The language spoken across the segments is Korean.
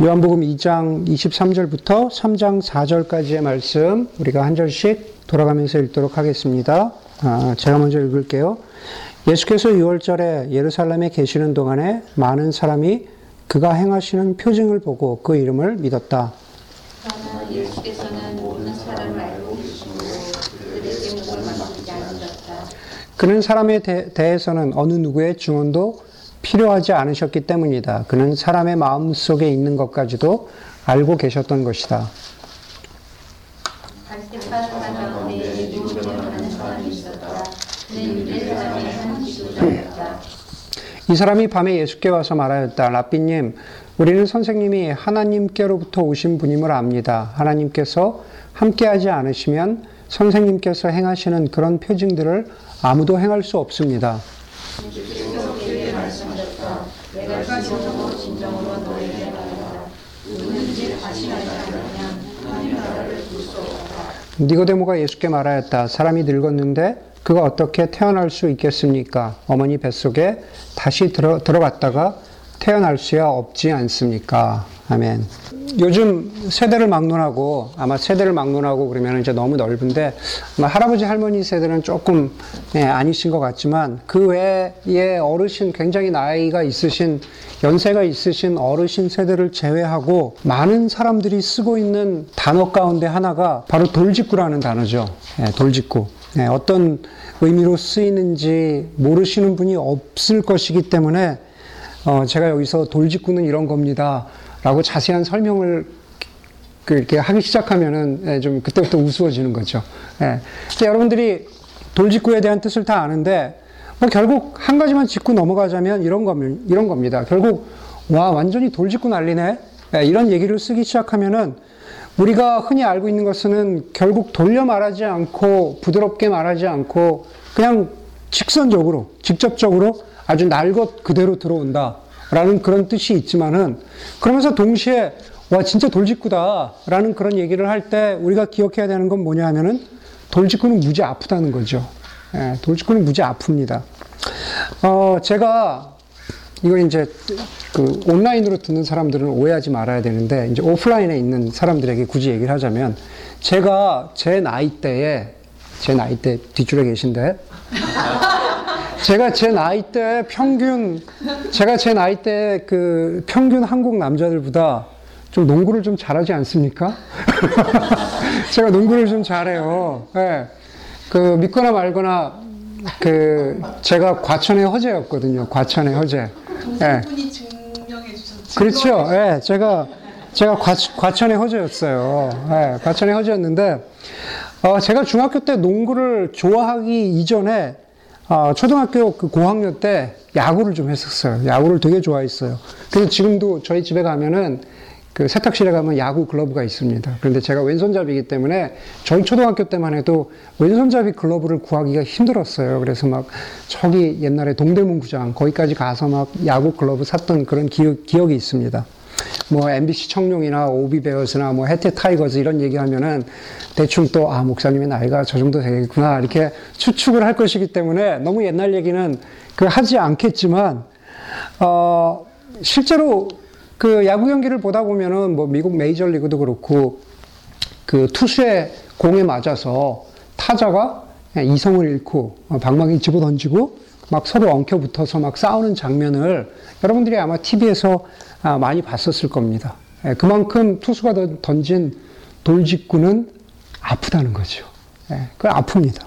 요한복음 2장 23절부터 3장 4절까지의 말씀 우리가 한 절씩 돌아가면서 읽도록 하겠습니다. 아, 제가 먼저 읽을게요. 예수께서 6월절에 예루살렘에 계시는 동안에 많은 사람이 그가 행하시는 표징을 보고 그 이름을 믿었다. 그는 사람에 대, 대해서는 어느 누구의 증언도 필요하지 않으셨기 때문이다. 그는 사람의 마음 속에 있는 것까지도 알고 계셨던 것이다. 이 사람이 밤에 예수께 와서 말하였다. 라삐님, 우리는 선생님이 하나님께로부터 오신 분임을 압니다. 하나님께서 함께하지 않으시면 선생님께서 행하시는 그런 표징들을 아무도 행할 수 없습니다. 내가 진정으로 진정으로 너에게 말한다. 누구든지 다시하지 않으면 하나님 나라를 볼 수 없다. 니고데모가 예수께 말하였다. 사람이 늙었는데 그가 어떻게 태어날 수 있겠습니까? 어머니 뱃속에 다시 들어, 들어갔다가 태어날 수야 없지 않습니까? 아멘. 요즘 세대를 막론하고 아마 세대를 막론하고 그러면 이제 너무 넓은데 할아버지 할머니 세대는 조금 예, 아니신 것 같지만 그 외에 어르신 굉장히 나이가 있으신 연세가 있으신 어르신 세대를 제외하고 많은 사람들이 쓰고 있는 단어 가운데 하나가 바로 돌직구라는 단어죠. 예, 돌직구. 예, 어떤 의미로 쓰이는지 모르시는 분이 없을 것이기 때문에 어, 제가 여기서 돌직구는 이런 겁니다. 라고 자세한 설명을 그 이렇게 하기 시작하면은 예, 좀 그때부터 우스워지는 거죠. 예. 여러분들이 돌직구에 대한 뜻을 다 아는데 뭐 결국 한 가지만 짚고 넘어가자면 이런 겁니다. 이런 겁니다. 결국 와 완전히 돌직구 난리네. 예, 이런 얘기를 쓰기 시작하면은 우리가 흔히 알고 있는 것은 결국 돌려 말하지 않고 부드럽게 말하지 않고 그냥 직선적으로 직접적으로 아주 날 것 그대로 들어온다. 라는 그런 뜻이 있지만은 그러면서 동시에 와 진짜 돌직구다 라는 그런 얘기를 할 때 우리가 기억해야 되는 건 뭐냐 하면은 돌직구는 무지 아프다는 거죠. 예, 돌직구는 무지 아픕니다. 어, 제가 이걸 이제 그 온라인으로 듣는 사람들은 오해하지 말아야 되는데 이제 오프라인에 있는 사람들에게 굳이 얘기를 하자면 제가 제 나이 때에 제 나이 때 뒷줄에 계신데 제가 제 나이 때 평균 제가 제 나이 때 그 평균 한국 남자들보다 좀 농구를 좀 잘하지 않습니까? 제가 농구를 좀 잘해요. 예. 그 믿거나 말거나 그 제가 과천의 허재였거든요. 과천의 허재. 예. 주셨죠. 그렇죠. 예, 제가 제가 과, 과천 의 허재였어요. 예, 과천의 허재였는데 어, 제가 중학교 때 농구를 좋아하기 이전에 어, 초등학교 그 고학년 때 야구를 좀 했었어요. 야구를 되게 좋아했어요. 그래서 지금도 저희 집에 가면은 그 세탁실에 가면 야구 글러브가 있습니다. 그런데 제가 왼손잡이기 때문에 저희 초등학교 때만 해도 왼손잡이 글러브를 구하기가 힘들었어요. 그래서 막 저기 옛날에 동대문구장 거기까지 가서 막 야구 글러브 샀던 그런 기억, 기억이 있습니다. 뭐 MBC 청룡이나 OB베어스나 뭐 해태 타이거즈 이런 얘기하면은 대충 또 아 목사님의 나이가 저 정도 되겠구나 이렇게 추측을 할 것이기 때문에 너무 옛날 얘기는 그 하지 않겠지만 어 실제로 그 야구 경기를 보다 보면은 뭐 미국 메이저리그도 그렇고 그 투수의 공에 맞아서 타자가 이성을 잃고 방망이 집어 던지고 막 서로 엉켜 붙어서 막 싸우는 장면을 여러분들이 아마 TV에서 많이 봤었을 겁니다. 예, 그만큼 투수가 던진 돌직구는 아프다는 거죠. 예, 그 아픕니다.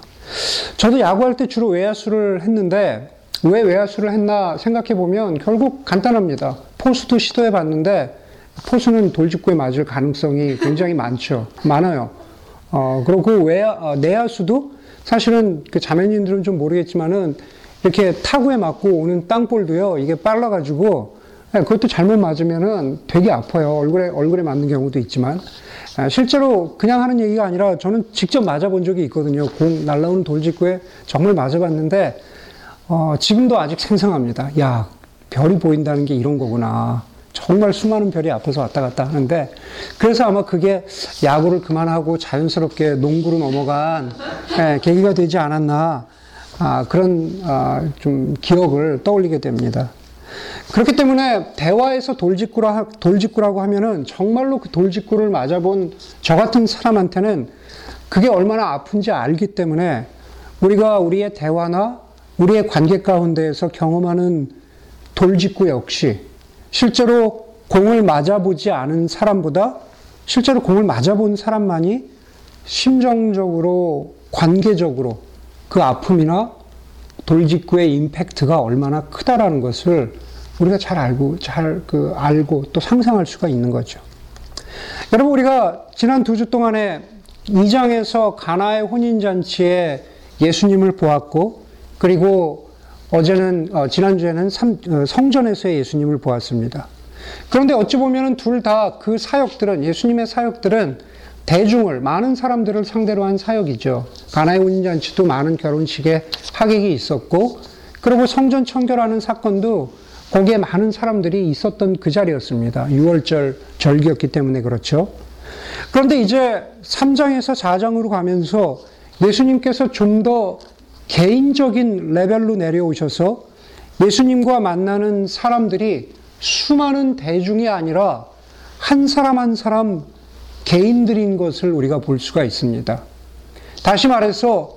저도 야구할 때 주로 외야수를 했는데 왜 외야수를 했나 생각해 보면 결국 간단합니다. 포수도 시도해 봤는데 포수는 돌직구에 맞을 가능성이 굉장히 많죠. 많아요. 어, 그리고 그 외야, 어, 내야수도 사실은 그 자매님들은 좀 모르겠지만은 이렇게 타구에 맞고 오는 땅볼도요, 이게 빨라가지고, 예, 그것도 잘못 맞으면은 되게 아파요. 얼굴에, 얼굴에 맞는 경우도 있지만. 아, 실제로 그냥 하는 얘기가 아니라 저는 직접 맞아본 적이 있거든요. 공 날라오는 돌직구에 정말 맞아봤는데, 어, 지금도 아직 생생합니다. 야, 별이 보인다는 게 이런 거구나. 정말 수많은 별이 앞에서 왔다 갔다 하는데, 그래서 아마 그게 야구를 그만하고 자연스럽게 농구로 넘어간 예, 계기가 되지 않았나, 아, 그런, 아, 좀 기억을 떠올리게 됩니다. 그렇기 때문에 대화에서 돌직구라, 돌직구라고 하면은 정말로 그 돌직구를 맞아본 저 같은 사람한테는 그게 얼마나 아픈지 알기 때문에 우리가 우리의 대화나 우리의 관계 가운데에서 경험하는 돌직구 역시 실제로 공을 맞아보지 않은 사람보다 실제로 공을 맞아본 사람만이 심정적으로 관계적으로 그 아픔이나 돌직구의 임팩트가 얼마나 크다라는 것을 우리가 잘 알고 잘 그 알고 또 상상할 수가 있는 거죠. 여러분 우리가 지난 두 주 동안에 2장에서 가나의 혼인 잔치에 예수님을 보았고 그리고 어제는 어, 지난주에는 삼- 어, 성전에서의 예수님을 보았습니다. 그런데 어찌 보면은 둘 다 그 사역들은 예수님의 사역들은 대중을 많은 사람들을 상대로 한 사역이죠. 가나의 혼인 잔치도 많은 결혼식에 하객이 있었고 그리고 성전 청결하는 사건도 거기에 많은 사람들이 있었던 그 자리였습니다. 6월절 절기였기 때문에 그렇죠. 그런데 이제 3장에서 4장으로 가면서 예수님께서 좀 더 개인적인 레벨로 내려오셔서 예수님과 만나는 사람들이 수많은 대중이 아니라 한 사람 한 사람 개인들인 것을 우리가 볼 수가 있습니다. 다시 말해서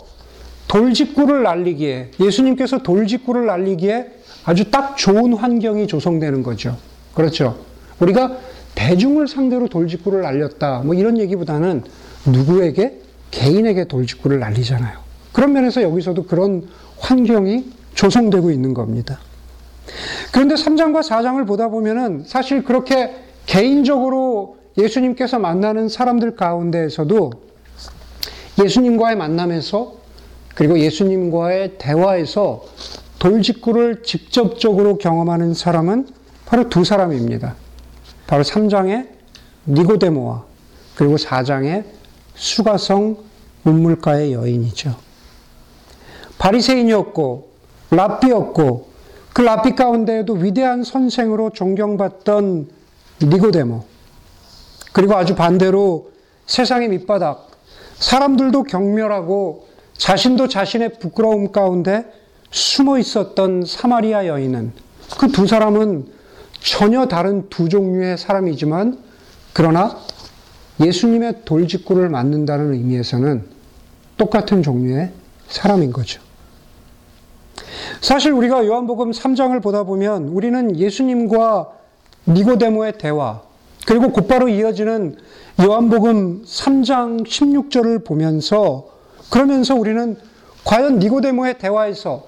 돌직구를 날리기에 예수님께서 돌직구를 날리기에 아주 딱 좋은 환경이 조성되는 거죠. 그렇죠. 우리가 대중을 상대로 돌직구를 날렸다. 뭐 이런 얘기보다는 누구에게 개인에게 돌직구를 날리잖아요. 그런 면에서 여기서도 그런 환경이 조성되고 있는 겁니다. 그런데 3장과 4장을 보다 보면은 사실 그렇게 개인적으로 예수님께서 만나는 사람들 가운데에서도 예수님과의 만남에서 그리고 예수님과의 대화에서 돌직구를 직접적으로 경험하는 사람은 바로 두 사람입니다. 바로 3장의 니고데모와 그리고 4장의 수가성 운물가의 여인이죠. 바리새인이었고 랍비였고 그 랍비 가운데에도 위대한 선생으로 존경받던 니고데모 그리고 아주 반대로 세상의 밑바닥 사람들도 경멸하고 자신도 자신의 부끄러움 가운데 숨어 있었던 사마리아 여인은 그 두 사람은 전혀 다른 두 종류의 사람이지만 그러나 예수님의 돌직구를 맞는다는 의미에서는 똑같은 종류의 사람인 거죠. 사실 우리가 요한복음 3장을 보다 보면 우리는 예수님과 니고데모의 대화 그리고 곧바로 이어지는 요한복음 3장 16절을 보면서 그러면서 우리는 과연 니고데모의 대화에서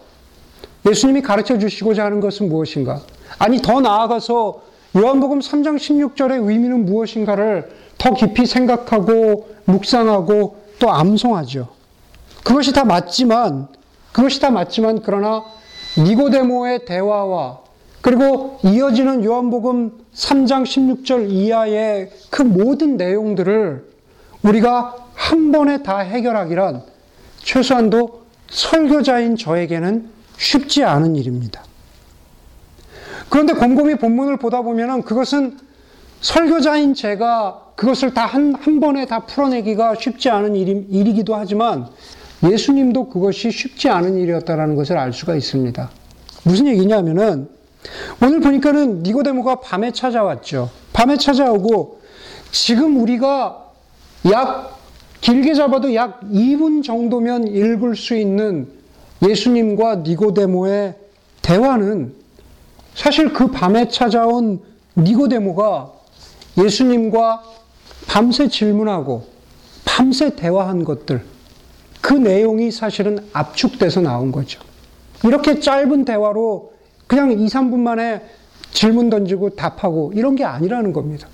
예수님이 가르쳐 주시고자 하는 것은 무엇인가? 아니 더 나아가서 요한복음 3장 16절의 의미는 무엇인가를 더 깊이 생각하고 묵상하고 또 암송하죠. 그것이 다 맞지만 그것이 다 맞지만 그러나 니고데모의 대화와 그리고 이어지는 요한복음 3장 16절 이하의 그 모든 내용들을 우리가 한 번에 다 해결하기란 최소한도 설교자인 저에게는 쉽지 않은 일입니다. 그런데 곰곰이 본문을 보다 보면은 그것은 설교자인 제가 그것을 다 한, 한 번에 다 풀어내기가 쉽지 않은 일이, 일이기도 하지만 예수님도 그것이 쉽지 않은 일이었다라는 것을 알 수가 있습니다. 무슨 얘기냐면은 오늘 보니까는 니고데모가 밤에 찾아왔죠. 밤에 찾아오고 지금 우리가 약 길게 잡아도 약 2분 정도면 읽을 수 있는 예수님과 니고데모의 대화는 사실 그 밤에 찾아온 니고데모가 예수님과 밤새 질문하고 밤새 대화한 것들 그 내용이 사실은 압축돼서 나온 거죠. 이렇게 짧은 대화로 그냥 2, 3분 만에 질문 던지고 답하고 이런 게 아니라는 겁니다.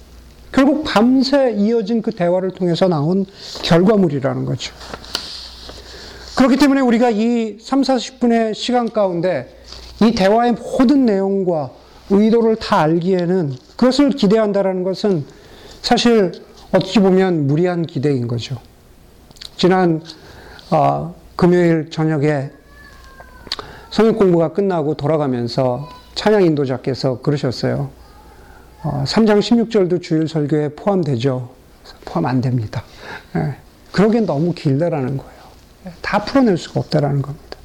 결국 밤새 이어진 그 대화를 통해서 나온 결과물이라는 거죠. 그렇기 때문에 우리가 이 3, 40분의 시간 가운데 이 대화의 모든 내용과 의도를 다 알기에는 그것을 기대한다라는 것은 사실 어찌 보면 무리한 기대인 거죠. 지난 어, 금요일 저녁에 성역 공부가 끝나고 돌아가면서 찬양 인도자께서 그러셨어요. 어, 3장 16절도 주일 설교에 포함되죠. 포함 안 됩니다. 예, 그러기엔 너무 길다라는 거예요. 다 풀어낼 수가 없다라는 겁니다.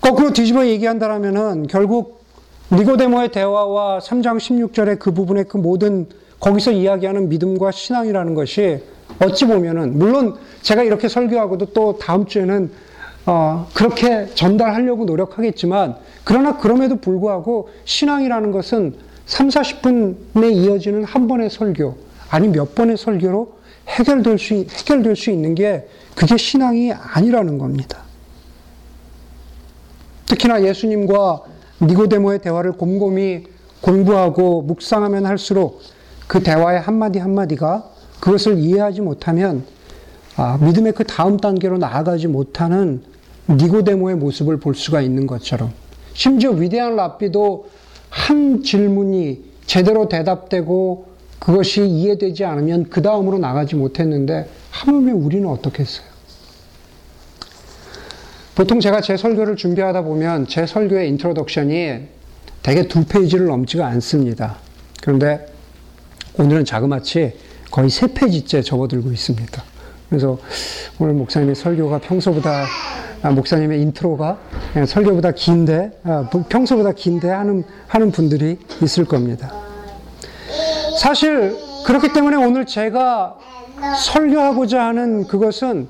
거꾸로 뒤집어 얘기한다라면은 결국 니고데모의 대화와 3장 16절의 그 부분의 그 모든 거기서 이야기하는 믿음과 신앙이라는 것이 어찌 보면은 물론 제가 이렇게 설교하고도 또 다음 주에는 어, 그렇게 전달하려고 노력하겠지만 그러나 그럼에도 불구하고 신앙이라는 것은 3, 40분에 이어지는 한 번의 설교 아니 몇 번의 설교로 해결될 수 해결될 수 있는 게 그게 신앙이 아니라는 겁니다. 특히나 예수님과 니고데모의 대화를 곰곰이 공부하고 묵상하면 할수록 그 대화의 한마디 한마디가 그것을 이해하지 못하면 아, 믿음의 그 다음 단계로 나아가지 못하는 니고데모의 모습을 볼 수가 있는 것처럼 심지어 위대한 랍비도 한 질문이 제대로 대답되고 그것이 이해되지 않으면 그 다음으로 나가지 못했는데 하물며 우리는 어떻겠어요? 보통 제가 제 설교를 준비하다 보면 제 설교의 introduction이 대개 두 페이지를 넘지가 않습니다. 그런데 오늘은 자그마치 거의 세 페이지째 접어들고 있습니다. 그래서 오늘 목사님의 설교가 평소보다 아, 목사님의 인트로가 그냥 설교보다 긴데 아, 평소보다 긴데 하는 하는 분들이 있을 겁니다. 사실 그렇기 때문에 오늘 제가 설교하고자 하는 그것은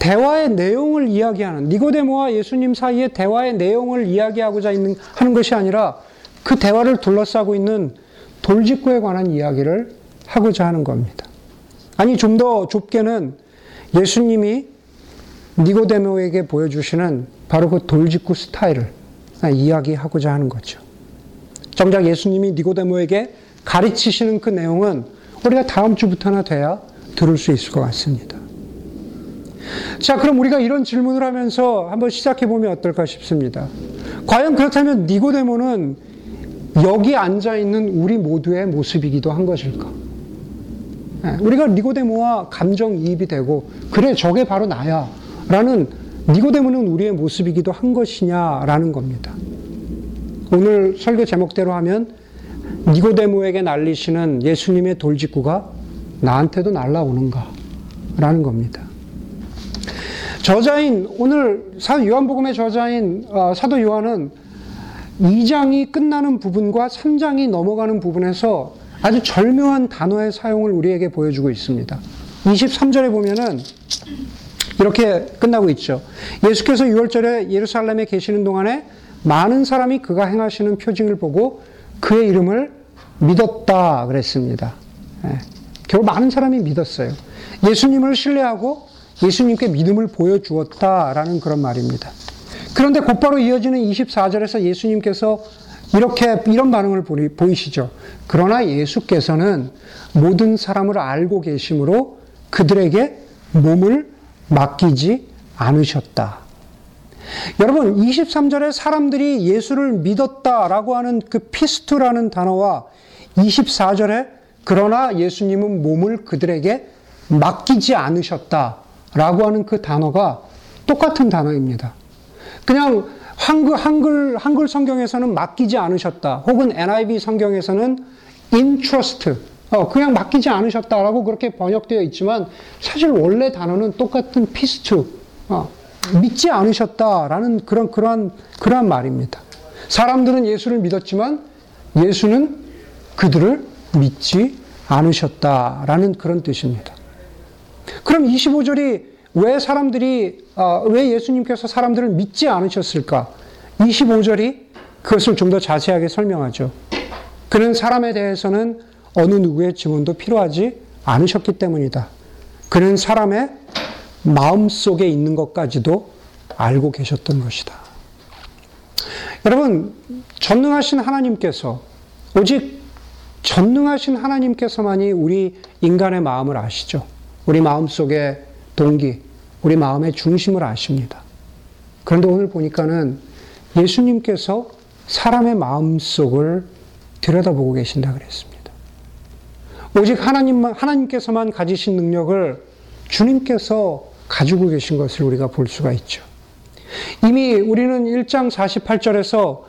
대화의 내용을 이야기하는 니고데모와 예수님 사이의 대화의 내용을 이야기하고자 있는 하는 것이 아니라 그 대화를 둘러싸고 있는 돌직구에 관한 이야기를 하고자 하는 겁니다. 아니 좀 더 좁게는 예수님이 니고데모에게 보여주시는 바로 그 돌직구 스타일을 이야기하고자 하는 거죠. 정작 예수님이 니고데모에게 가르치시는 그 내용은 우리가 다음 주부터나 돼야 들을 수 있을 것 같습니다. 자, 그럼 우리가 이런 질문을 하면서 한번 시작해 보면 어떨까 싶습니다. 과연 그렇다면 니고데모는 여기 앉아 있는 우리 모두의 모습이기도 한 것일까? 예, 우리가 니고데모와 감정이입이 되고 그래 저게 바로 나야 라는 니고데모는 우리의 모습이기도 한 것이냐라는 겁니다. 오늘 설교 제목대로 하면 니고데모에게 날리시는 예수님의 돌직구가 나한테도 날라오는가 라는 겁니다. 저자인 오늘 사 요한복음의 저자인 어, 사도 요한은 2장이 끝나는 부분과 3장이 넘어가는 부분에서 아주 절묘한 단어의 사용을 우리에게 보여주고 있습니다. 23절에 보면은 이렇게 끝나고 있죠. 예수께서 6월절에 예루살렘에 계시는 동안에 많은 사람이 그가 행하시는 표징을 보고 그의 이름을 믿었다 그랬습니다. 예. 결국 많은 사람이 믿었어요. 예수님을 신뢰하고 예수님께 믿음을 보여주었다라는 그런 말입니다. 그런데 곧바로 이어지는 24절에서 예수님께서 이렇게 이런 반응을 보이 시죠. 그러나 예수께서는 모든 사람을 알고 계심으로 그들에게 몸을 맡기지 않으셨다. 여러분, 23절에 사람들이 예수를 믿었다라고 하는 그 피스투라는 단어와 24절에 그러나 예수님은 몸을 그들에게 맡기지 않으셨다라고 하는 그 단어가 똑같은 단어입니다. 그냥 한글, 한글, 한글 성경에서는 맡기지 않으셨다. 혹은 NIV 성경에서는 entrust. 어, 그냥 맡기지 않으셨다라고 그렇게 번역되어 있지만 사실 원래 단어는 똑같은 피스트. 어, 믿지 않으셨다라는 그런, 그러한, 그러한 말입니다. 사람들은 예수를 믿었지만 예수는 그들을 믿지 않으셨다라는 그런 뜻입니다. 그럼 25절이 왜 사람들이, 아, 왜 예수님께서 사람들을 믿지 않으셨을까? 25절이 그것을 좀 더 자세하게 설명하죠. 그는 사람에 대해서는 어느 누구의 증언도 필요하지 않으셨기 때문이다. 그는 사람의 마음 속에 있는 것까지도 알고 계셨던 것이다. 여러분, 전능하신 하나님께서 오직 전능하신 하나님께서만이 우리 인간의 마음을 아시죠. 우리 마음 속의 동기, 우리 마음의 중심을 아십니다. 그런데 오늘 보니까는 예수님께서 사람의 마음 속을 들여다보고 계신다 그랬습니다. 오직 하나님만, 하나님께서만 가지신 능력을 주님께서 가지고 계신 것을 우리가 볼 수가 있죠. 이미 우리는 1장 48절에서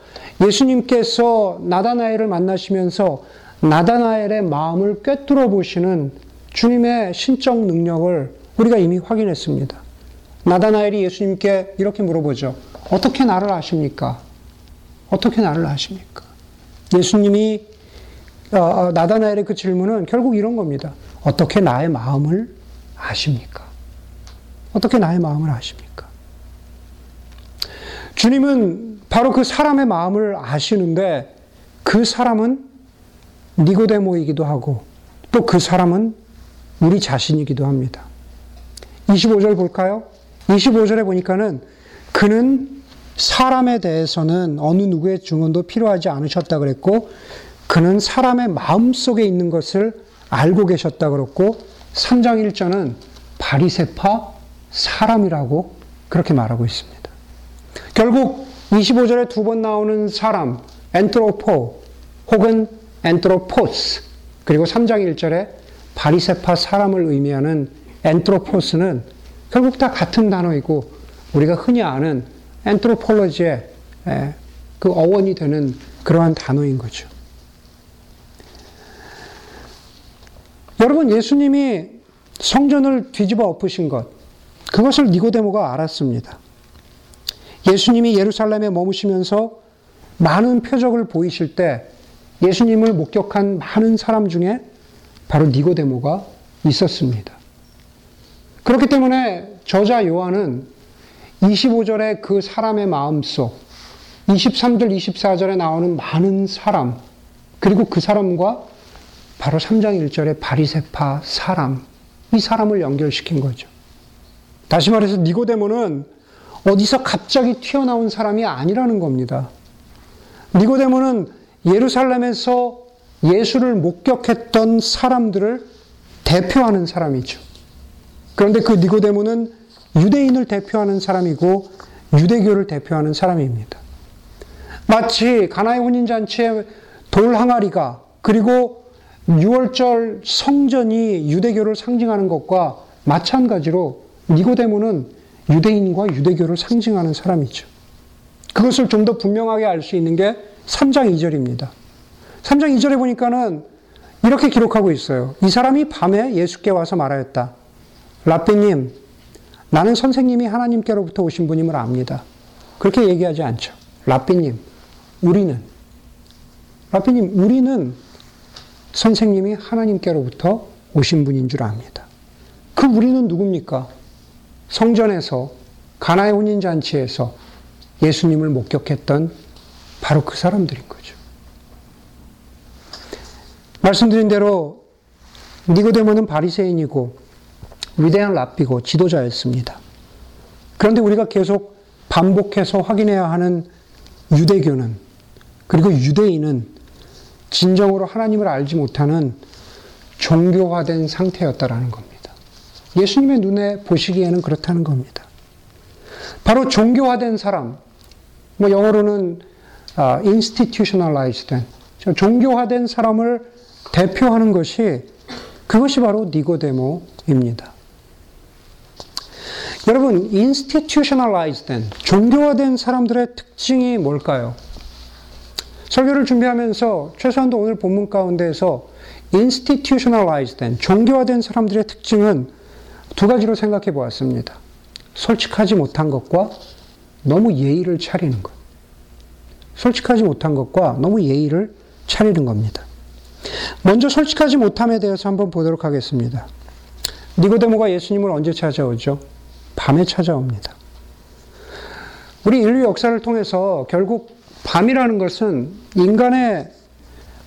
예수님께서 나다나엘을 만나시면서 나다나엘의 마음을 꿰뚫어 보시는 주님의 신적 능력을 우리가 이미 확인했습니다. 나다나엘이 예수님께 이렇게 물어보죠. 어떻게 나를 아십니까? 어떻게 나를 아십니까? 예수님이 어, 어, 나다나엘의 그 질문은 결국 이런 겁니다. 어떻게 나의 마음을 아십니까? 어떻게 나의 마음을 아십니까? 주님은 바로 그 사람의 마음을 아시는데 그 사람은 니고데모이기도 하고 또 그 사람은 우리 자신이기도 합니다. 25절 볼까요? 25절에 보니까는 그는 사람에 대해서는 어느 누구의 증언도 필요하지 않으셨다 그랬고 그는 사람의 마음 속에 있는 것을 알고 계셨다 그랬고 3장 1절은 바리새파 사람이라고 그렇게 말하고 있습니다. 결국 25절에 두 번 나오는 사람 ἄνθρωπο 혹은 ἄνθρωπος 그리고 3장 1절에 바리새파 사람을 의미하는 엔트로포스는 결국 다 같은 단어이고 우리가 흔히 아는 엔트로폴로지의 에, 그 어원이 되는 그러한 단어인 거죠. 여러분 예수님이 성전을 뒤집어 엎으신 것 그것을 니고데모가 알았습니다. 예수님이 예루살렘에 머무시면서 많은 표적을 보이실 때 예수님을 목격한 많은 사람 중에 바로 니고데모가 있었습니다. 그렇기 때문에 저자 요한은 25절의 그 사람의 마음 속, 23절, 24절에 나오는 많은 사람, 그리고 그 사람과 바로 3장 1절의 바리세파 사람, 이 사람을 연결시킨 거죠. 다시 말해서 니고데모는 어디서 갑자기 튀어나온 사람이 아니라는 겁니다. 니고데모는 예루살렘에서 예수를 목격했던 사람들을 대표하는 사람이죠. 그런데 그 니고데모는 유대인을 대표하는 사람이고 유대교를 대표하는 사람입니다. 마치 가나의 혼인잔치에 돌 항아리가 그리고 6월절 성전이 유대교를 상징하는 것과 마찬가지로 니고데모는 유대인과 유대교를 상징하는 사람이죠. 그것을 좀 더 분명하게 알 수 있는 게 3장 2절입니다. 3장 2절에 보니까는 이렇게 기록하고 있어요. 이 사람이 밤에 예수께 와서 말하였다. 라삐님, 나는 선생님이 하나님께로부터 오신 분임을 압니다. 그렇게 얘기하지 않죠. 라삐님, 우리는. 라삐님, 우리는 선생님이 하나님께로부터 오신 분인 줄 압니다. 그 우리는 누굽니까? 성전에서 가나의 혼인잔치에서 예수님을 목격했던 바로 그 사람들인 거죠. 말씀드린 대로 니고데모는 바리새인이고 위대한 랍비고 지도자였습니다. 그런데 우리가 계속 반복해서 확인해야 하는 유대교는 그리고 유대인은 진정으로 하나님을 알지 못하는 종교화된 상태였다라는 겁니다. 예수님의 눈에 보시기에는 그렇다는 겁니다. 바로 종교화된 사람, 뭐 영어로는 아, institutionalized 된 종교화된 사람을 대표하는 것이 그것이 바로 니고데모입니다. 여러분, institutionalized 된 종교화된 사람들의 특징이 뭘까요? 설교를 준비하면서 최소한도 오늘 본문 가운데에서 institutionalized 된 종교화된 사람들의 특징은 두 가지로 생각해 보았습니다. 솔직하지 못한 것과 너무 예의를 차리는 것. 솔직하지 못한 것과 너무 예의를 차리는 겁니다. 먼저 솔직하지 못함에 대해서 한번 보도록 하겠습니다. 니고데모가 예수님을 언제 찾아오죠? 밤에 찾아옵니다. 우리 인류 역사를 통해서 결국 밤이라는 것은 인간의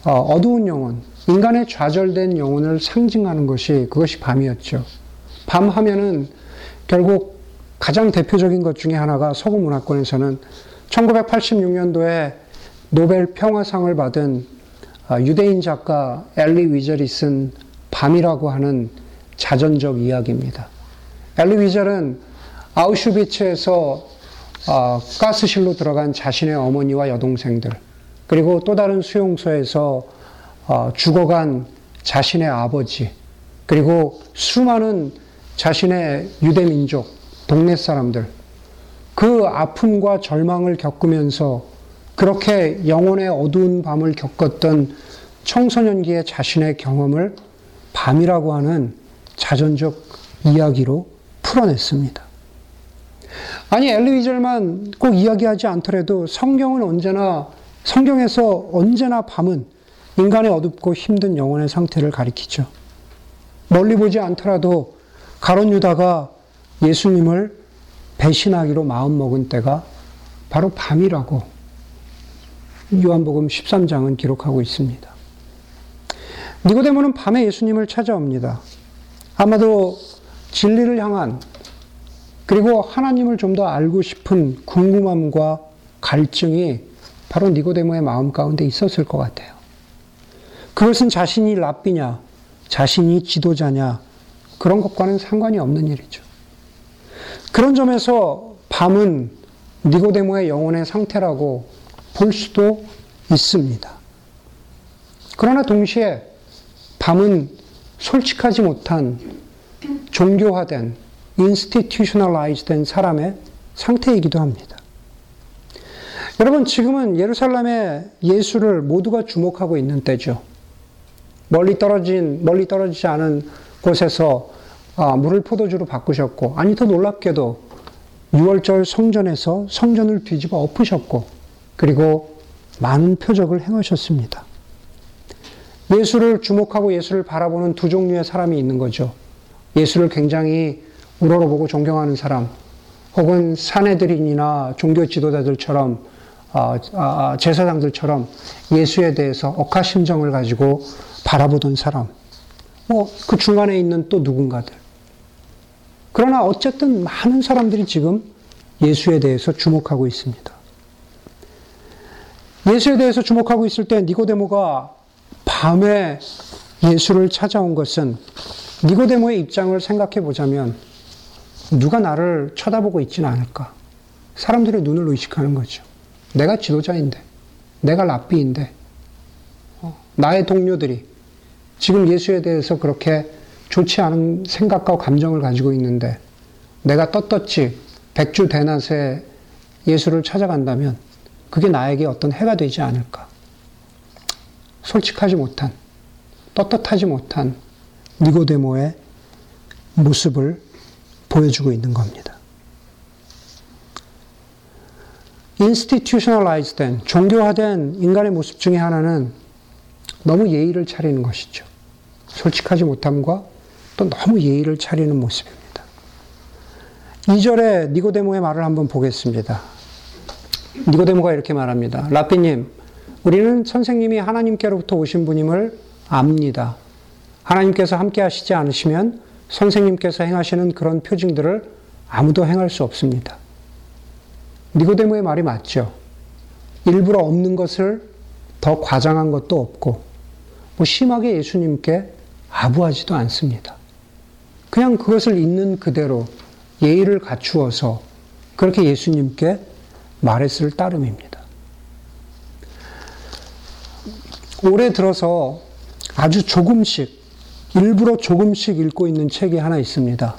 어, 어두운 영혼, 인간의 좌절된 영혼을 상징하는 것이 그것이 밤이었죠. 밤 하면은 결국 가장 대표적인 것 중에 하나가 서구 문화권에서는 1986년도에 노벨 평화상을 받은 어, 유대인 작가 엘리 위절이 쓴 밤이라고 하는 자전적 이야기입니다. 엘리 위절은 아우슈비츠에서 어, 가스실로 들어간 자신의 어머니와 여동생들, 그리고 또 다른 수용소에서 어, 죽어간 자신의 아버지, 그리고 수많은 자신의 유대 민족, 동네 사람들, 그 아픔과 절망을 겪으면서 그렇게 영혼의 어두운 밤을 겪었던 청소년기의 자신의 경험을 밤이라고 하는 자전적 이야기로 풀어냈습니다. 아니, 엘리위절만 꼭 이야기하지 않더라도 성경은 언제나, 성경에서 언제나 밤은 인간의 어둡고 힘든 영혼의 상태를 가리키죠. 멀리 보지 않더라도 가론 유다가 예수님을 배신하기로 마음먹은 때가 바로 밤이라고 요한복음 13장은 기록하고 있습니다. 니고데모는 밤에 예수님을 찾아옵니다. 아마도 진리를 향한 그리고 하나님을 좀 더 알고 싶은 궁금함과 갈증이 바로 니고데모의 마음 가운데 있었을 것 같아요. 그것은 자신이 랍비냐, 자신이 지도자냐, 그런 것과는 상관이 없는 일이죠. 그런 점에서 밤은 니고데모의 영혼의 상태라고 볼 수도 있습니다. 그러나 동시에 밤은 솔직하지 못한 종교화된 institutionalized 된 사람의 상태이기도 합니다. 여러분, 지금은 예루살렘의 예수를 모두가 주목하고 있는 때죠. 멀리 떨어진, 멀리 떨어지지 않은 곳에서 아, 물을 포도주로 바꾸셨고, 아니, 더 놀랍게도 6월절 성전에서 성전을 뒤집어 엎으셨고, 그리고 많은 표적을 행하셨습니다. 예수를 주목하고 예수를 바라보는 두 종류의 사람이 있는 거죠. 예수를 굉장히 우러러보고 존경하는 사람, 혹은 사내들인이나 종교 지도자들처럼 아, 아, 제사장들처럼 예수에 대해서 억하심정을 가지고 바라보던 사람, 뭐 그 중간에 있는 또 누군가들. 그러나 어쨌든 많은 사람들이 지금 예수에 대해서 주목하고 있습니다. 예수에 대해서 주목하고 있을 때 니고데모가 밤에 예수를 찾아온 것은 니고데모의 입장을 생각해 보자면 누가 나를 쳐다보고 있지는 않을까? 사람들의 눈을 의식하는 거죠. 내가 지도자인데, 내가 랍비인데, 어, 나의 동료들이 지금 예수에 대해서 그렇게 좋지 않은 생각과 감정을 가지고 있는데, 내가 떳떳이 백주 대낮에 예수를 찾아간다면, 그게 나에게 어떤 해가 되지 않을까? 솔직하지 못한, 떳떳하지 못한 니고데모의 모습을 보여주고 있는 겁니다. institutionalized 된, 종교화된 인간의 모습 중에 하나는 너무 예의를 차리는 것이죠. 솔직하지 못함과 또 너무 예의를 차리는 모습입니다. 2절에 니고데모의 말을 한번 보겠습니다. 니고데모가 이렇게 말합니다. 라피님, 우리는 선생님이 하나님께로부터 오신 분임을 압니다. 하나님께서 함께 하시지 않으시면 선생님께서 행하시는 그런 표징들을 아무도 행할 수 없습니다. 니고데모의 말이 맞죠. 일부러 없는 것을 더 과장한 것도 없고, 뭐 심하게 예수님께 아부하지도 않습니다. 그냥 그것을 있는 그대로 예의를 갖추어서 그렇게 예수님께 말했을 따름입니다. 올해 들어서 아주 조금씩, 일부러 조금씩 읽고 있는 책이 하나 있습니다.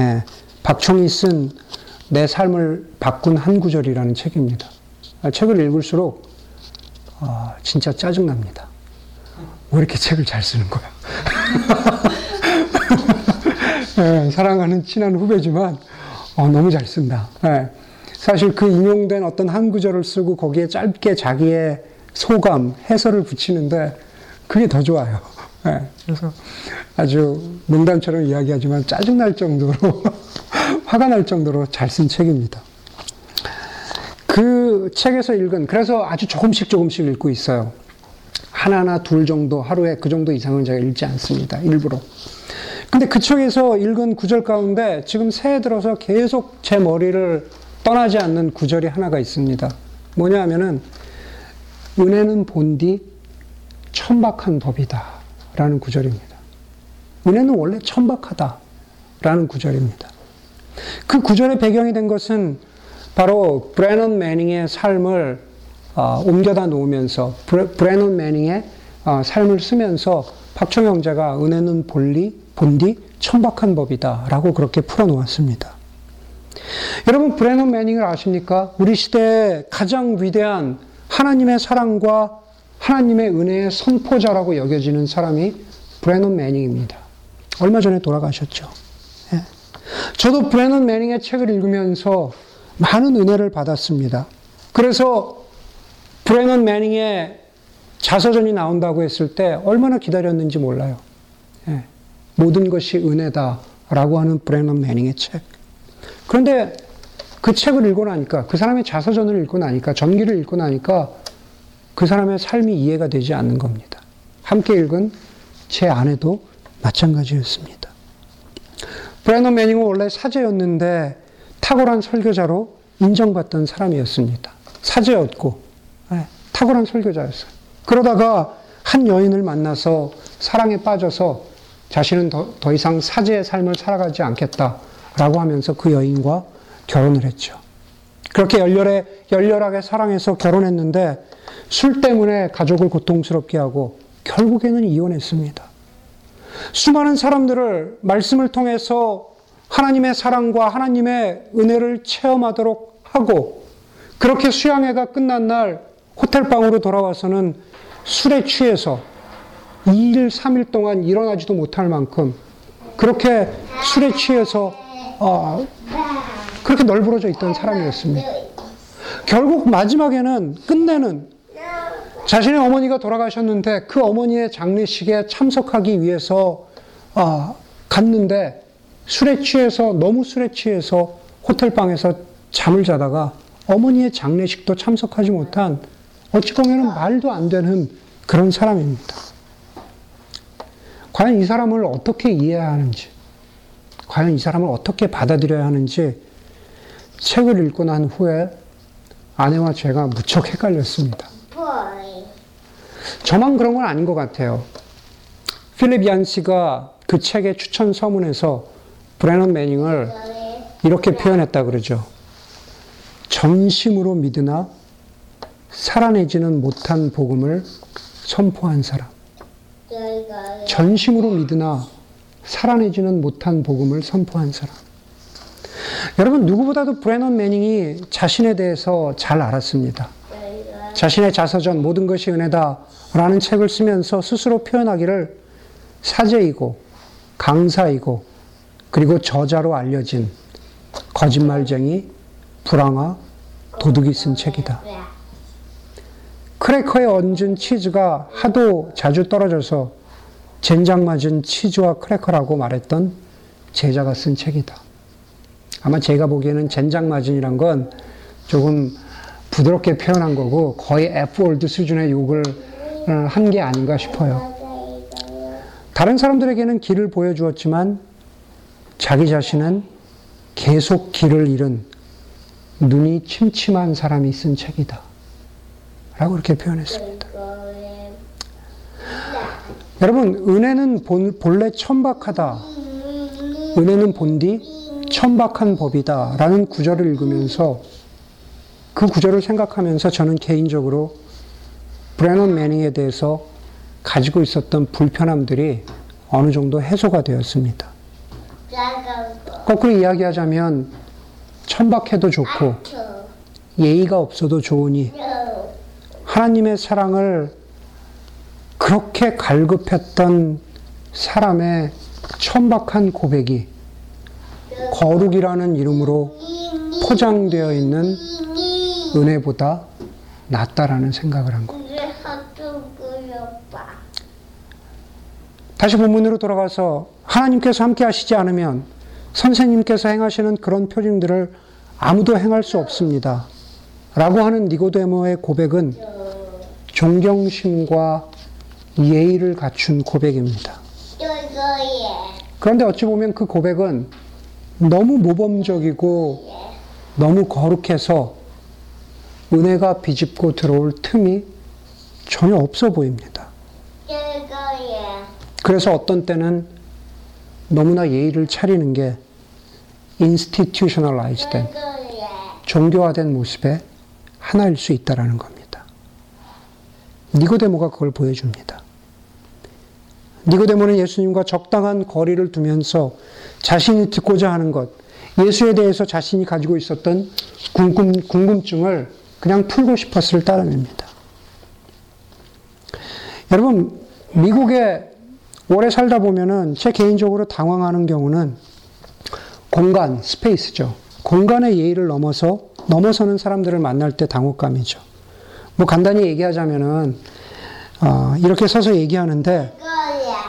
예, 박총이 쓴 내 삶을 바꾼 한 구절이라는 책입니다. 아, 책을 읽을수록 아, 진짜 짜증납니다. 왜 이렇게 책을 잘 쓰는 거야? 예, 사랑하는 친한 후배지만 어, 너무 잘 쓴다. 예, 사실 그 인용된 어떤 한 구절을 쓰고 거기에 짧게 자기의 소감, 해설을 붙이는데 그게 더 좋아요. 예, 그래서 아주 농담처럼 이야기하지만 짜증날 정도로 화가 날 정도로 잘 쓴 책입니다. 그 책에서 읽은, 그래서 아주 조금씩 조금씩 읽고 있어요. 하나나 둘 정도, 하루에 그 정도 이상은 제가 읽지 않습니다. 일부러. 근데 그 책에서 읽은 구절 가운데 지금 새해 들어서 계속 제 머리를 떠나지 않는 구절이 하나가 있습니다. 뭐냐 하면은, 은혜는 본디 천박한 법이다. 라는 구절입니다. 은혜는 원래 천박하다. 라는 구절입니다. 그 구절의 배경이 된 것은 바로 브레넌 매닝의 삶을 어, 옮겨다 놓으면서 브레, 브레넌 매닝의 어, 삶을 쓰면서 박총 형제가 은혜는 본리, 본디 천박한 법이다 라고 그렇게 풀어놓았습니다. 여러분 브레넌 매닝을 아십니까? 우리 시대의 가장 위대한 하나님의 사랑과 하나님의 은혜의 선포자라고 여겨지는 사람이 브레넌 매닝입니다. 얼마 전에 돌아가셨죠. 예. 저도 브래넌 매닝의 책을 읽으면서 많은 은혜를 받았습니다. 그래서 브래넌 매닝의 자서전이 나온다고 했을 때 얼마나 기다렸는지 몰라요. 예. 모든 것이 은혜다라고 하는 브래넌 매닝의 책. 그런데 그 책을 읽고 나니까 그 사람의 자서전을 읽고 나니까 전기를 읽고 나니까 그 사람의 삶이 이해가 되지 않는 겁니다. 함께 읽은 제 아내도 마찬가지였습니다. 브래넌 매닝은 원래 사제였는데 탁월한 설교자로 인정받던 사람이었습니다. 사제였고 예, 탁월한 설교자였어요. 그러다가 한 여인을 만나서 사랑에 빠져서 자신은 더, 더 이상 사제의 삶을 살아가지 않겠다라고 하면서 그 여인과 결혼을 했죠. 그렇게 열렬해, 열렬하게 사랑해서 결혼했는데 술 때문에 가족을 고통스럽게 하고 결국에는 이혼했습니다. 수많은 사람들을 말씀을 통해서 하나님의 사랑과 하나님의 은혜를 체험하도록 하고 그렇게 수양회가 끝난 날 호텔방으로 돌아와서는 술에 취해서 2일, 3일 동안 일어나지도 못할 만큼 그렇게 술에 취해서 어, 그렇게 널브러져 있던 사람이었습니다. 결국 마지막에는 끝내는 자신의 어머니가 돌아가셨는데 그 어머니의 장례식에 참석하기 위해서 아, 갔는데 술에 취해서 너무 술에 취해서 호텔 방에서 잠을 자다가 어머니의 장례식도 참석하지 못한 어찌 보면 말도 안 되는 그런 사람입니다. 과연 이 사람을 어떻게 이해해야 하는지, 과연 이 사람을 어떻게 받아들여야 하는지 책을 읽고 난 후에 아내와 제가 무척 헷갈렸습니다. 저만 그런 건 아닌 것 같아요. 필립 얀시가 그 책의 추천 서문에서 브래넌 매닝을 이렇게 표현했다 그러죠. 전심으로 믿으나 살아내지는 못한 복음을 선포한 사람. 전심으로 믿으나 살아내지는 못한 복음을 선포한 사람. 여러분, 누구보다도 브래넌 매닝이 자신에 대해서 잘 알았습니다. 자신의 자서전 모든 것이 은혜다 라는 책을 쓰면서 스스로 표현하기를 사제이고 강사이고 그리고 저자로 알려진 거짓말쟁이, 부랑아, 도둑이 쓴 책이다. 크래커에 얹은 치즈가 하도 자주 떨어져서 젠장맞은 치즈와 크래커라고 말했던 제자가 쓴 책이다. 아마 제가 보기에는 젠장맞은이란 건 조금 부드럽게 표현한 거고 거의 F word 수준의 욕을 어, 한 게 아닌가 싶어요. 다른 사람들에게는 길을 보여주었지만 자기 자신은 계속 길을 잃은 눈이 침침한 사람이 쓴 책이다. 라고 그렇게 표현했습니다. 여러분, 은혜는 본, 본래 천박하다. 은혜는 본디 천박한 법이다. 라는 구절을 읽으면서 그 구절을 생각하면서 저는 개인적으로 브래넌 매닝에 대해서 가지고 있었던 불편함들이 어느 정도 해소가 되었습니다. 거꾸로 이야기하자면 천박해도 좋고 예의가 없어도 좋으니 하나님의 사랑을 그렇게 갈급했던 사람의 천박한 고백이 거룩이라는 이름으로 포장되어 있는 은혜보다 낫다라는 생각을 한 겁니다. 다시 본문으로 돌아가서 하나님께서 함께 하시지 않으면 선생님께서 행하시는 그런 표징들을 아무도 행할 수 없습니다. 라고 하는 니고데모의 고백은 존경심과 예의를 갖춘 고백입니다. 그런데 어찌 보면 그 고백은 너무 모범적이고 너무 거룩해서 은혜가 비집고 들어올 틈이 전혀 없어 보입니다. 그래서 어떤 때는 너무나 예의를 차리는 게 institutionalized 된 종교화된 모습의 하나일 수 있다라는 겁니다. 니고데모가 그걸 보여줍니다. 니고데모는 예수님과 적당한 거리를 두면서 자신이 듣고자 하는 것, 예수에 대해서 자신이 가지고 있었던 궁금, 궁금증을 그냥 풀고 싶었을 따름입니다. 여러분, 미국에 오래 살다 보면은 제 개인적으로 당황하는 경우는 공간, 스페이스죠. 공간의 예의를 넘어서 넘어서는 사람들을 만날 때 당혹감이죠. 뭐 간단히 얘기하자면은 어, 이렇게 서서 얘기하는데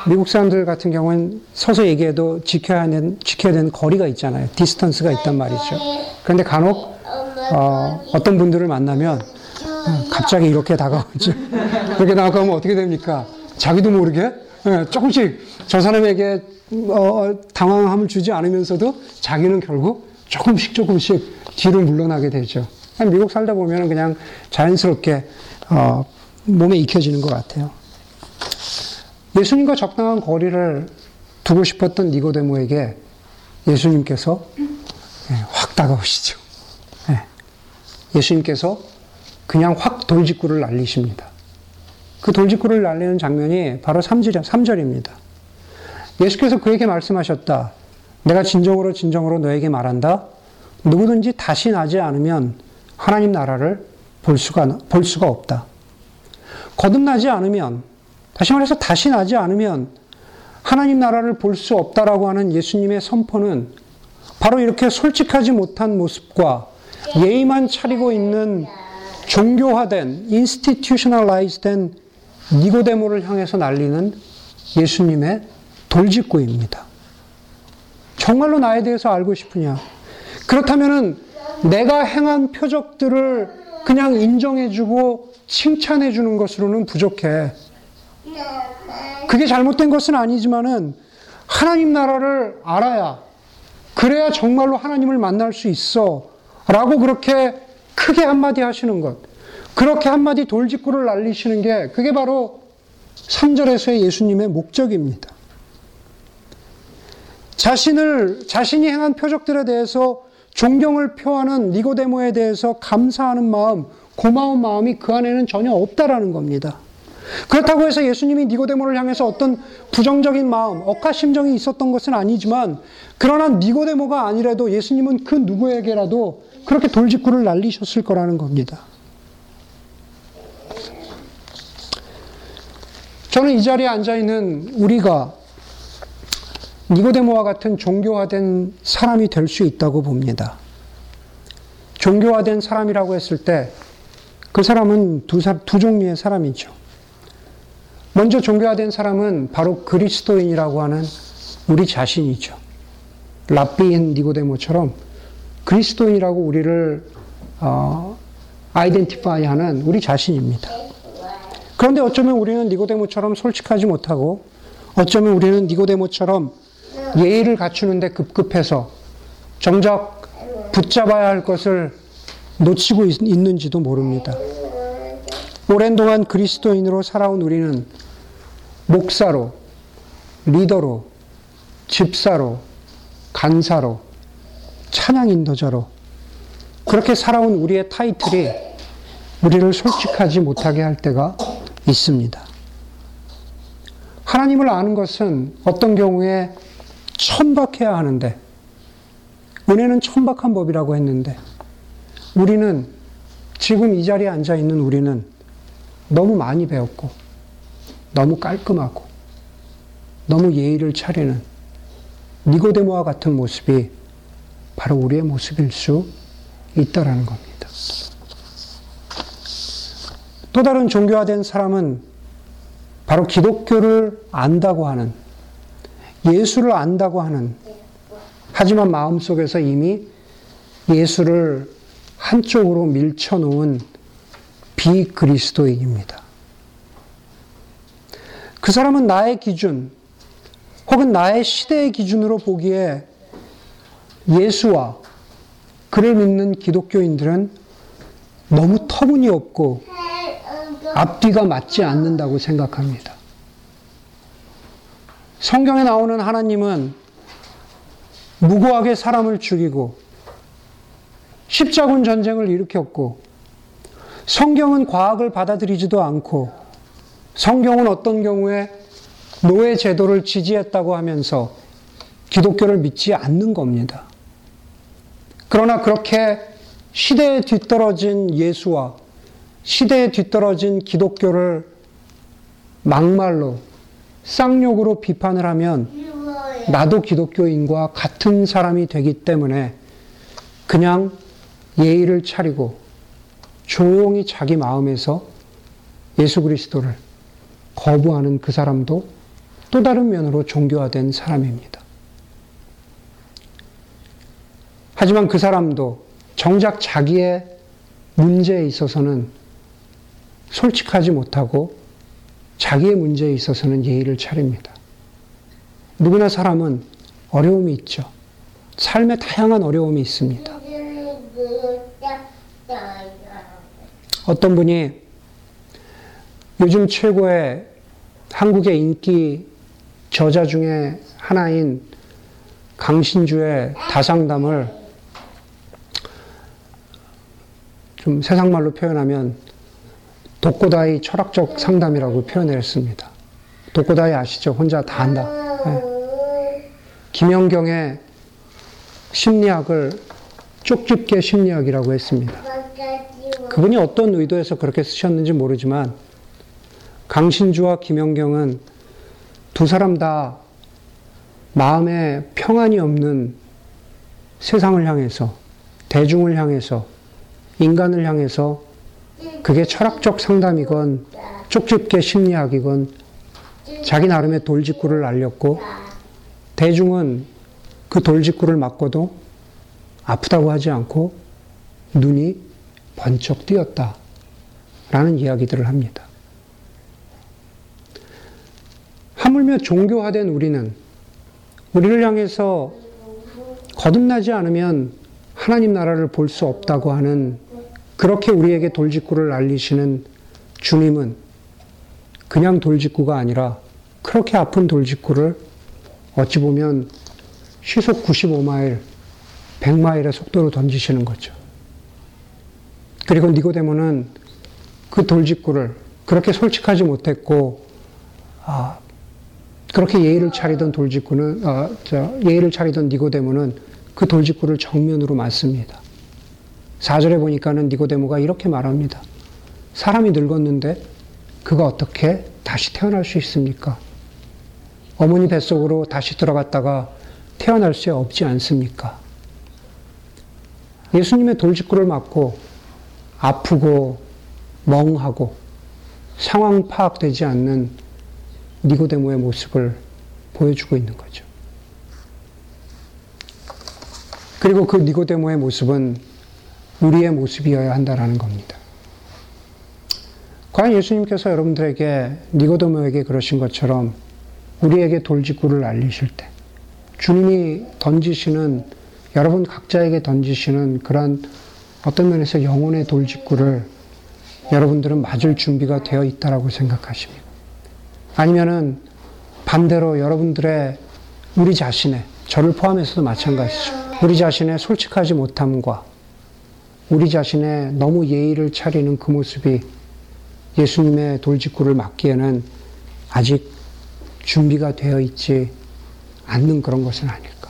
미국 사람들 같은 경우는 서서 얘기해도 지켜야 하는 지켜야 되는 거리가 있잖아요. distance가 있단 말이죠. 그런데 간혹 어, 어떤 분들을 만나면 어, 갑자기 이렇게 다가오죠. 그렇게 다가오면 어떻게 됩니까? 자기도 모르게 예, 조금씩 저 사람에게 어, 당황함을 주지 않으면서도 자기는 결국 조금씩 조금씩 뒤로 물러나게 되죠. 미국 살다 보면 그냥 자연스럽게 어, 몸에 익혀지는 것 같아요. 예수님과 적당한 거리를 두고 싶었던 니고데모에게 예수님께서 예, 확 다가오시죠. 예. 예수님께서 그냥 확 돌직구를 날리십니다. 그 돌직구를 날리는 장면이 바로 3절, 3절입니다. 예수께서 그에게 말씀하셨다. 내가 진정으로 진정으로 너에게 말한다. 누구든지 다시 나지 않으면 하나님 나라를 볼 수가, 볼 수가 없다. 거듭나지 않으면, 다시 말해서 다시 나지 않으면 하나님 나라를 볼 수 없다라고 하는 예수님의 선포는 바로 이렇게 솔직하지 못한 모습과 예의만 차리고 있는 종교화된, 인스티튜셔널라이즈된 니고데모를 향해서 날리는 예수님의 돌직구입니다. 정말로 나에 대해서 알고 싶으냐? 그렇다면은 내가 행한 표적들을 그냥 인정해주고 칭찬해주는 것으로는 부족해. 그게 잘못된 것은 아니지만은 하나님 나라를 알아야 그래야 정말로 하나님을 만날 수 있어. 라고 그렇게 크게 한마디 하시는 것. 그렇게 한마디 돌직구를 날리시는 게 그게 바로 3절에서의 예수님의 목적입니다. 자신을, 자신이 행한 표적들에 대해서 존경을 표하는 니고데모에 대해서 감사하는 마음, 고마운 마음이 그 안에는 전혀 없다라는 겁니다. 그렇다고 해서 예수님이 니고데모를 향해서 어떤 부정적인 마음, 억하심정이 있었던 것은 아니지만 그러나 니고데모가 아니라도 예수님은 그 누구에게라도 그렇게 돌직구를 날리셨을 거라는 겁니다. 저는 이 자리에 앉아 있는 우리가 니고데모와 같은 종교화된 사람이 될 수 있다고 봅니다. 종교화된 사람이라고 했을 때 그 사람은 두, 사, 두 종류의 사람이죠. 먼저 종교화된 사람은 바로 그리스도인이라고 하는 우리 자신이죠. 랍비인 니고데모처럼 그리스도인이라고 우리를 어, 아이덴티파이하는 우리 자신입니다. 그런데 어쩌면 우리는 니고데모처럼 솔직하지 못하고 어쩌면 우리는 니고데모처럼 예의를 갖추는데 급급해서 정작 붙잡아야 할 것을 놓치고 있, 있는지도 모릅니다. 오랜 동안 그리스도인으로 살아온 우리는 목사로, 리더로, 집사로, 간사로, 찬양 인도자로 그렇게 살아온 우리의 타이틀이 우리를 솔직하지 못하게 할 때가 있습니다. 하나님을 아는 것은 어떤 경우에 천박해야 하는데, 은혜는 천박한 법이라고 했는데, 우리는 지금 이 자리에 앉아 있는 우리는 너무 많이 배웠고, 너무 깔끔하고, 너무 예의를 차리는 니고데모와 같은 모습이 바로 우리의 모습일 수 있다라는 겁니다. 또 다른 종교화된 사람은 바로 기독교를 안다고 하는 예수를 안다고 하는 하지만 마음속에서 이미 예수를 한쪽으로 밀쳐놓은 비그리스도인입니다. 그 사람은 나의 기준 혹은 나의 시대의 기준으로 보기에 예수와 그를 믿는 기독교인들은 너무 터무니없고 앞뒤가 맞지 않는다고 생각합니다. 성경에 나오는 하나님은 무고하게 사람을 죽이고 십자군 전쟁을 일으켰고 성경은 과학을 받아들이지도 않고 성경은 어떤 경우에 노예 제도를 지지했다고 하면서 기독교를 믿지 않는 겁니다. 그러나 그렇게 시대에 뒤떨어진 예수와 시대에 뒤떨어진 기독교를 막말로 쌍욕으로 비판을 하면 나도 기독교인과 같은 사람이 되기 때문에 그냥 예의를 차리고 조용히 자기 마음에서 예수 그리스도를 거부하는 그 사람도 또 다른 면으로 종교화된 사람입니다. 하지만 그 사람도 정작 자기의 문제에 있어서는 솔직하지 못하고 자기의 문제에 있어서는 예의를 차립니다. 누구나 사람은 어려움이 있죠. 삶에 다양한 어려움이 있습니다. 어떤 분이 요즘 최고의 한국의 인기 저자 중에 하나인 강신주의 다상담을 좀 세상 말로 표현하면 독고다이 철학적 상담이라고 표현을 했습니다. 독고다이 아시죠? 혼자 다 한다. 예. 김연경의 심리학을 쪽집게 심리학이라고 했습니다. 그분이 어떤 의도에서 그렇게 쓰셨는지 모르지만 강신주와 김연경은 두 사람 다 마음에 평안이 없는 세상을 향해서 대중을 향해서 인간을 향해서 그게 철학적 상담이건 쪽집게 심리학이건 자기 나름의 돌직구를 날렸고 대중은 그 돌직구를 맞고도 아프다고 하지 않고 눈이 번쩍 뜨였다. 라는 이야기들을 합니다. 하물며 종교화된 우리는 우리를 향해서 거듭나지 않으면 하나님 나라를 볼 수 없다고 하는 그렇게 우리에게 돌직구를 날리시는 주님은 그냥 돌직구가 아니라 그렇게 아픈 돌직구를 어찌 보면 시속 95마일, 100마일의 속도로 던지시는 거죠. 그리고 니고데모는 그 돌직구를 그렇게 솔직하지 못했고, 아, 그렇게 예의를 차리던 돌직구는, 아, 저, 예의를 차리던 니고데모는 그 돌직구를 정면으로 맞습니다. 4절에 보니까는 니고데모가 이렇게 말합니다. 사람이 늙었는데 그가 어떻게 다시 태어날 수 있습니까? 어머니 뱃속으로 다시 들어갔다가 태어날 수 없지 않습니까? 예수님의 돌직구를 맞고 아프고 멍하고 상황 파악되지 않는 니고데모의 모습을 보여주고 있는 거죠. 그리고 그 니고데모의 모습은 우리의 모습이어야 한다라는 겁니다. 과연 예수님께서 여러분들에게 니고데모에게 그러신 것처럼 우리에게 돌직구를 알리실 때 주님이 던지시는 여러분 각자에게 던지시는 그러한 어떤 면에서 영혼의 돌직구를 여러분들은 맞을 준비가 되어 있다라고 생각하십니까? 아니면은 반대로 여러분들의 우리 자신의 저를 포함해서도 마찬가지죠. 우리 자신의 솔직하지 못함과 우리 자신의 너무 예의를 차리는 그 모습이 예수님의 돌직구를 맞기에는 아직 준비가 되어 있지 않는 그런 것은 아닐까.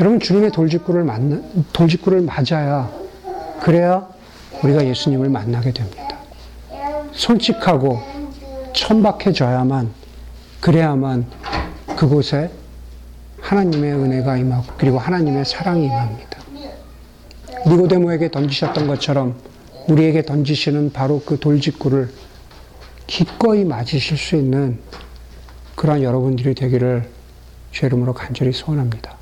여러분 주님의 돌직구를 만나 돌직구를 맞아야 그래야 우리가 예수님을 만나게 됩니다. 솔직하고 천박해져야만 그래야만 그곳에 하나님의 은혜가 임하고 그리고 하나님의 사랑이 임합니다. 니고데모에게 던지셨던 것처럼 우리에게 던지시는 바로 그 돌직구를 기꺼이 맞으실 수 있는 그러한 여러분들이 되기를 죄 이름으로 간절히 소원합니다.